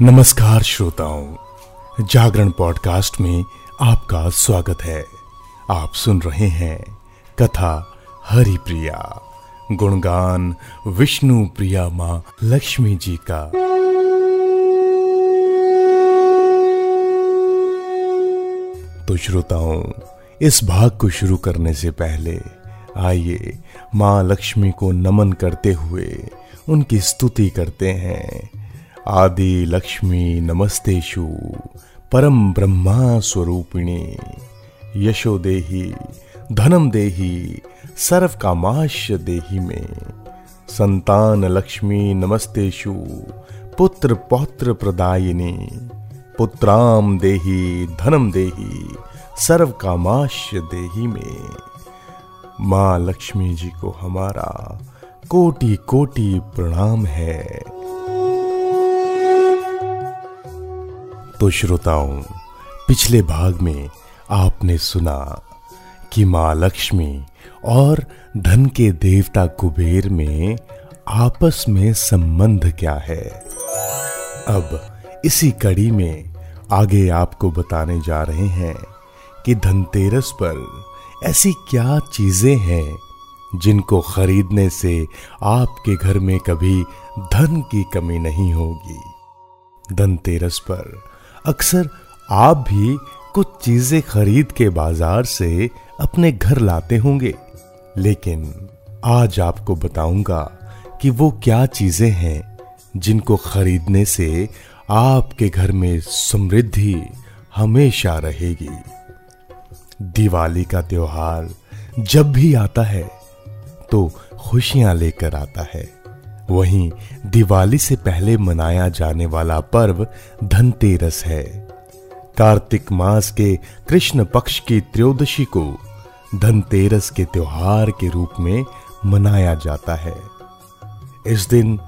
नमस्कार श्रोताओं, जागरण पॉडकास्ट में आपका स्वागत है। आप सुन रहे हैं कथा हरि प्रिया गुणगान विष्णु प्रिया माँ लक्ष्मी जी का। तो श्रोताओं, इस भाग को शुरू करने से पहले आइए, माँ लक्ष्मी को नमन करते हुए उनकी स्तुति करते हैं। आदि लक्ष्मी नमस्तेशु परम ब्रह्मा स्वरूपिणी। यशो देही, धनम देही, सर्व कामाश देही में। संतान लक्ष्मी नमस्तेशु पुत्र पौत्र प्रदायिनी। पुत्राम देही, धनम देही, सर्व कामाश देही में। माँ लक्ष्मी जी को हमारा कोटि कोटि प्रणाम है। तो श्रोताओं, पिछले भाग में आपने सुना कि माँ लक्ष्मी और धन के देवता कुबेर में आपस में संबंध क्या है? अब इसी कड़ी में आगे आपको बताने जा रहे हैं कि धनतेरस पर ऐसी क्या चीज़ें हैं जिनको खरीदने से आपके घर में कभी धन की कमी नहीं होगी? धनतेरस पर अक्सर आप भी कुछ चीज़ें खरीद के बाज़ार से अपने घर लाते होंगे। लेकिन आज आपको बताऊँगा कि वो क्या चीज़ें हैं जिनको खरीदने से आपके घर में समृद्धि हमेशा रहेगी। दिवाली का त्योहार जब भी आता है तो खुशियाँ लेकर आता है। वहीं दिवाली से पहले मनाया जाने वाला पर्व धनतेरस है। कार्तिक मास के कृष्ण पक्ष की त्रयोदशी को धनतेरस के त्योहार के रूप में मनाया जाता है। इस दिन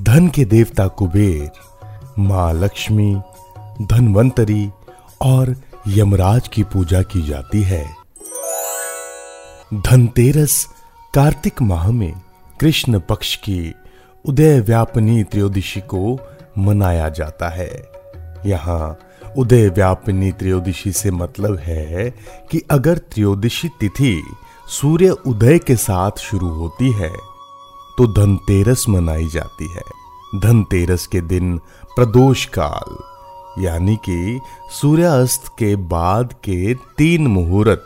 धन के देवता कुबेर, माँ लक्ष्मी, धनवंतरी और यमराज की पूजा की जाती है। धनतेरस कार्तिक माह में कृष्ण पक्ष की उदय व्यापनी त्रयोदशी को मनाया जाता है। यहाँ उदय व्यापनी त्रयोदशी से मतलब है कि अगर त्रयोदशी तिथि सूर्य उदय के साथ शुरू होती है तो धनतेरस मनाई जाती है। धनतेरस के दिन प्रदोष काल यानी कि सूर्यास्त के बाद के तीन मुहूर्त।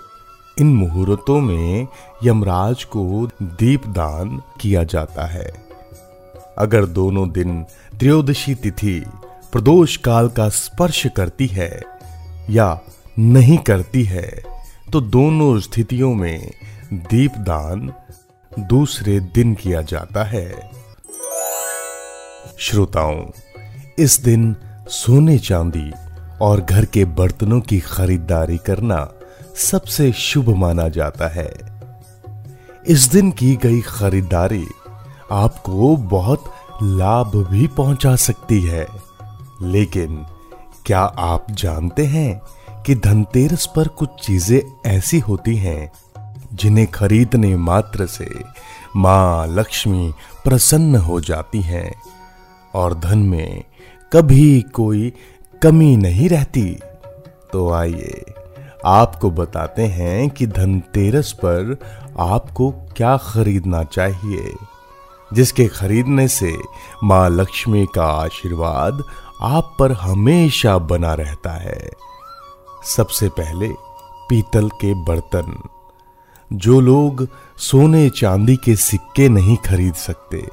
इन मुहूर्तों में यमराज को दीपदान किया जाता है। अगर दोनों दिन त्रयोदशी तिथि प्रदोष काल का स्पर्श करती है या नहीं करती है तो दोनों स्थितियों में दीपदान दूसरे दिन किया जाता है। श्रोताओं, इस दिन सोने चांदी और घर के बर्तनों की खरीदारी करना सबसे शुभ माना जाता है। इस दिन की गई खरीदारी आपको बहुत लाभ भी पहुँचा सकती है। लेकिन क्या आप जानते हैं कि धनतेरस पर कुछ चीज़ें ऐसी होती हैं जिन्हें खरीदने मात्र से माँ लक्ष्मी प्रसन्न हो जाती हैं और धन में कभी कोई कमी नहीं रहती। तो आइए, आपको बताते हैं कि धनतेरस पर आपको क्या खरीदना चाहिए। जिसके खरीदने से माँ लक्ष्मी का आशीर्वाद आप पर हमेशा बना रहता है। सबसे पहले पीतल के बर्तन। जो लोग सोने चांदी के सिक्के नहीं खरीद सकते,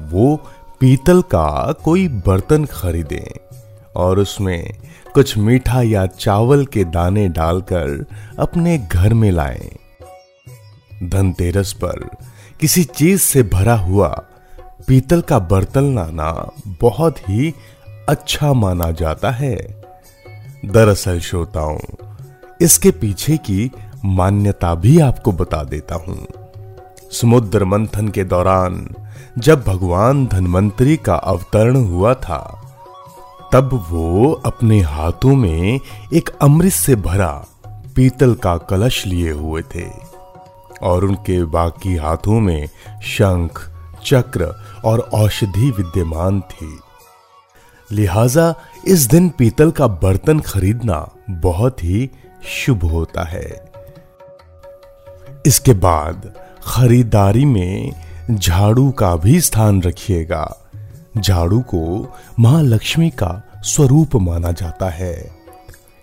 वो पीतल का कोई बर्तन खरीदें और उसमें कुछ मीठा या चावल के दाने डालकर अपने घर में लाएँ। धनतेरस पर किसी चीज़ से भरा हुआ पीतल का बर्तन लाना बहुत ही अच्छा माना जाता है दरअसल श्रोताओं, इसके पीछे की मान्यता भी आपको बता देता हूँ समुद्र मंथन के दौरान जब भगवान धनवंतरी का अवतरण हुआ था, तब वो अपने हाथों में एक अमृत से भरा पीतल का कलश लिए हुए थे और उनके बाकी हाथों में शंख, चक्र और औषधि विद्यमान थी। लिहाजा इस दिन पीतल का बर्तन खरीदना बहुत ही शुभ होता है। इसके बाद खरीदारी में झाड़ू का भी स्थान रखिएगा। झाड़ू को माँ लक्ष्मी का स्वरूप माना जाता है।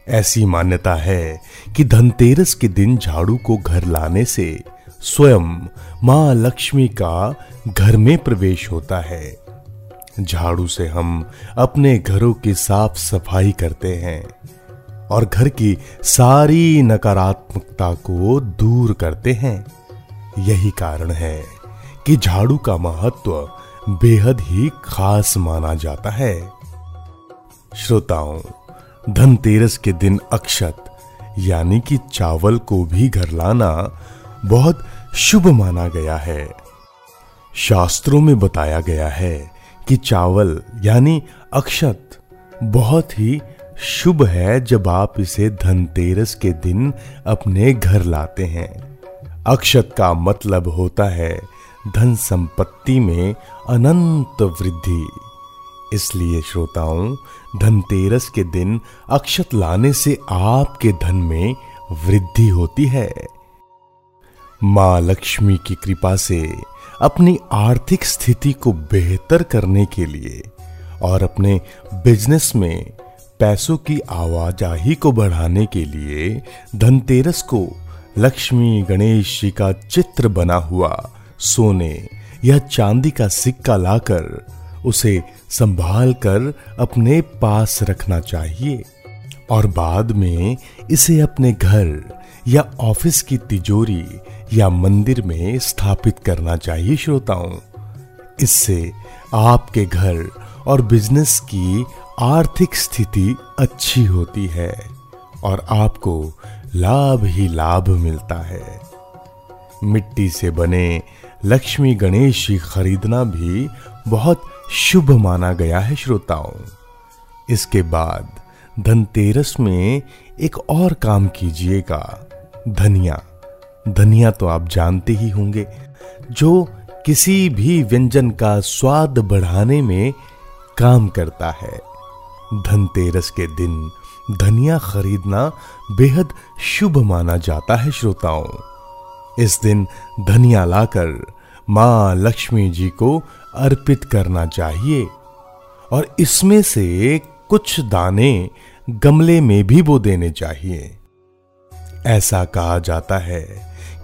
ऐसी मान्यता है कि धनतेरस के दिन झाड़ू को घर लाने से स्वयं माँ लक्ष्मी का घर में प्रवेश होता है। झाड़ू से हम अपने घरों की साफ़ सफ़ाई करते हैं और घर की सारी नकारात्मकता को दूर करते हैं। यही कारण है कि झाड़ू का महत्व बेहद ही खास माना जाता है। श्रोताओं, धनतेरस के दिन अक्षत, यानी कि चावल को भी घर लाना बहुत शुभ माना गया है। शास्त्रों में बताया गया है कि चावल, यानी अक्षत, बहुत ही शुभ है जब आप इसे धनतेरस के दिन अपने घर लाते हैं। अक्षत का मतलब होता है धन संपत्ति में अनंत वृद्धि। इसलिए श्रोताओं धनतेरस के दिन अक्षत लाने से आपके धन में वृद्धि होती है। माँ लक्ष्मी की कृपा से अपनी आर्थिक स्थिति को बेहतर करने के लिए और अपने बिज़नेस में पैसों की आवाजाही को बढ़ाने के लिए धनतेरस को लक्ष्मी गणेश जी का चित्र बना हुआ सोने या चांदी का सिक्का लाकर उसे संभाल कर अपने पास रखना चाहिए। और बाद में इसे अपने घर या ऑफ़िस की तिजोरी या मंदिर में स्थापित करना चाहिए श्रोताओं। इससे आपके घर और बिज़नेस की आर्थिक स्थिति अच्छी होती है और आपको लाभ ही लाभ मिलता है। मिट्टी से बने लक्ष्मी गणेश जी खरीदना भी बहुत शुभ माना गया है श्रोताओं। इसके बाद धनतेरस में एक और काम कीजिएगा। धनिया। धनिया तो आप जानते ही होंगे, जो किसी भी व्यंजन का स्वाद बढ़ाने में काम करता है। धनतेरस के दिन धनिया खरीदना बेहद शुभ माना जाता है श्रोताओं। इस दिन धनिया लाकर माँ लक्ष्मी जी को अर्पित करना चाहिए। और इसमें से कुछ दाने गमले में भी बो देने चाहिए। ऐसा कहा जाता है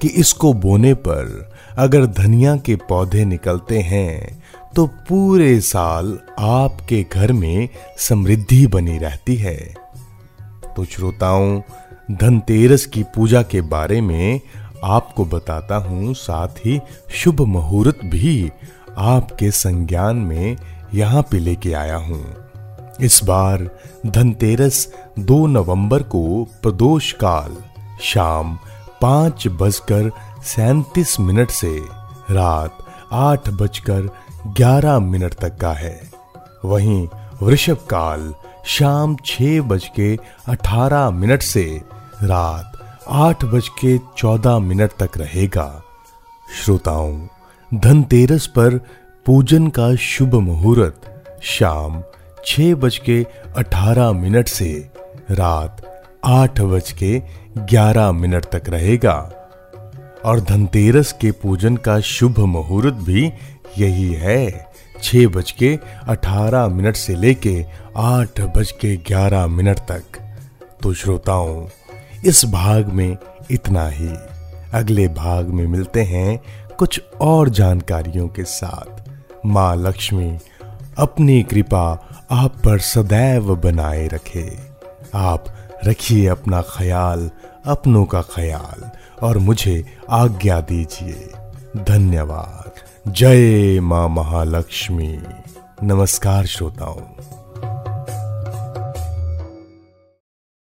कि इसको बोने पर अगर धनिया के पौधे निकलते हैं तो पूरे साल आपके घर में समृद्धि बनी रहती है। तो श्रोताओं, धनतेरस की पूजा के बारे में आपको बताता हूँ, साथ ही शुभ मुहूर्त भी आपके संज्ञान में यहाँ पे लेके आया हूँ। इस बार धनतेरस दो नवंबर को प्रदोष काल शाम पाँच बजकर सैतीस मिनट से रात आठ बजकर ग्यारह मिनट तक का है। वहीं वृषभ काल शाम छह बज के अठारह मिनट से रात आठ बज के चौदह मिनट तक रहेगा। श्रोताओं, धनतेरस पर पूजन का शुभ मुहूर्त, शाम छह बज के अठारह मिनट से, रात आठ बज के ग्यारह मिनट तक रहेगा। और धनतेरस के पूजन का शुभ मुहूर्त भी यही है, छह बज के अठारह मिनट से लेके आठ बज के ग्यारह मिनट तक। तो श्रोताओं इस भाग में इतना ही। अगले भाग में मिलते हैं कुछ और जानकारियों के साथ। माँ लक्ष्मी, अपनी कृपा आप पर सदैव बनाए रखे। आप रखिए अपना ख्याल, अपनों का ख्याल, और मुझे आज्ञा दीजिए। धन्यवाद। जय माँ महालक्ष्मी। नमस्कार श्रोताओं।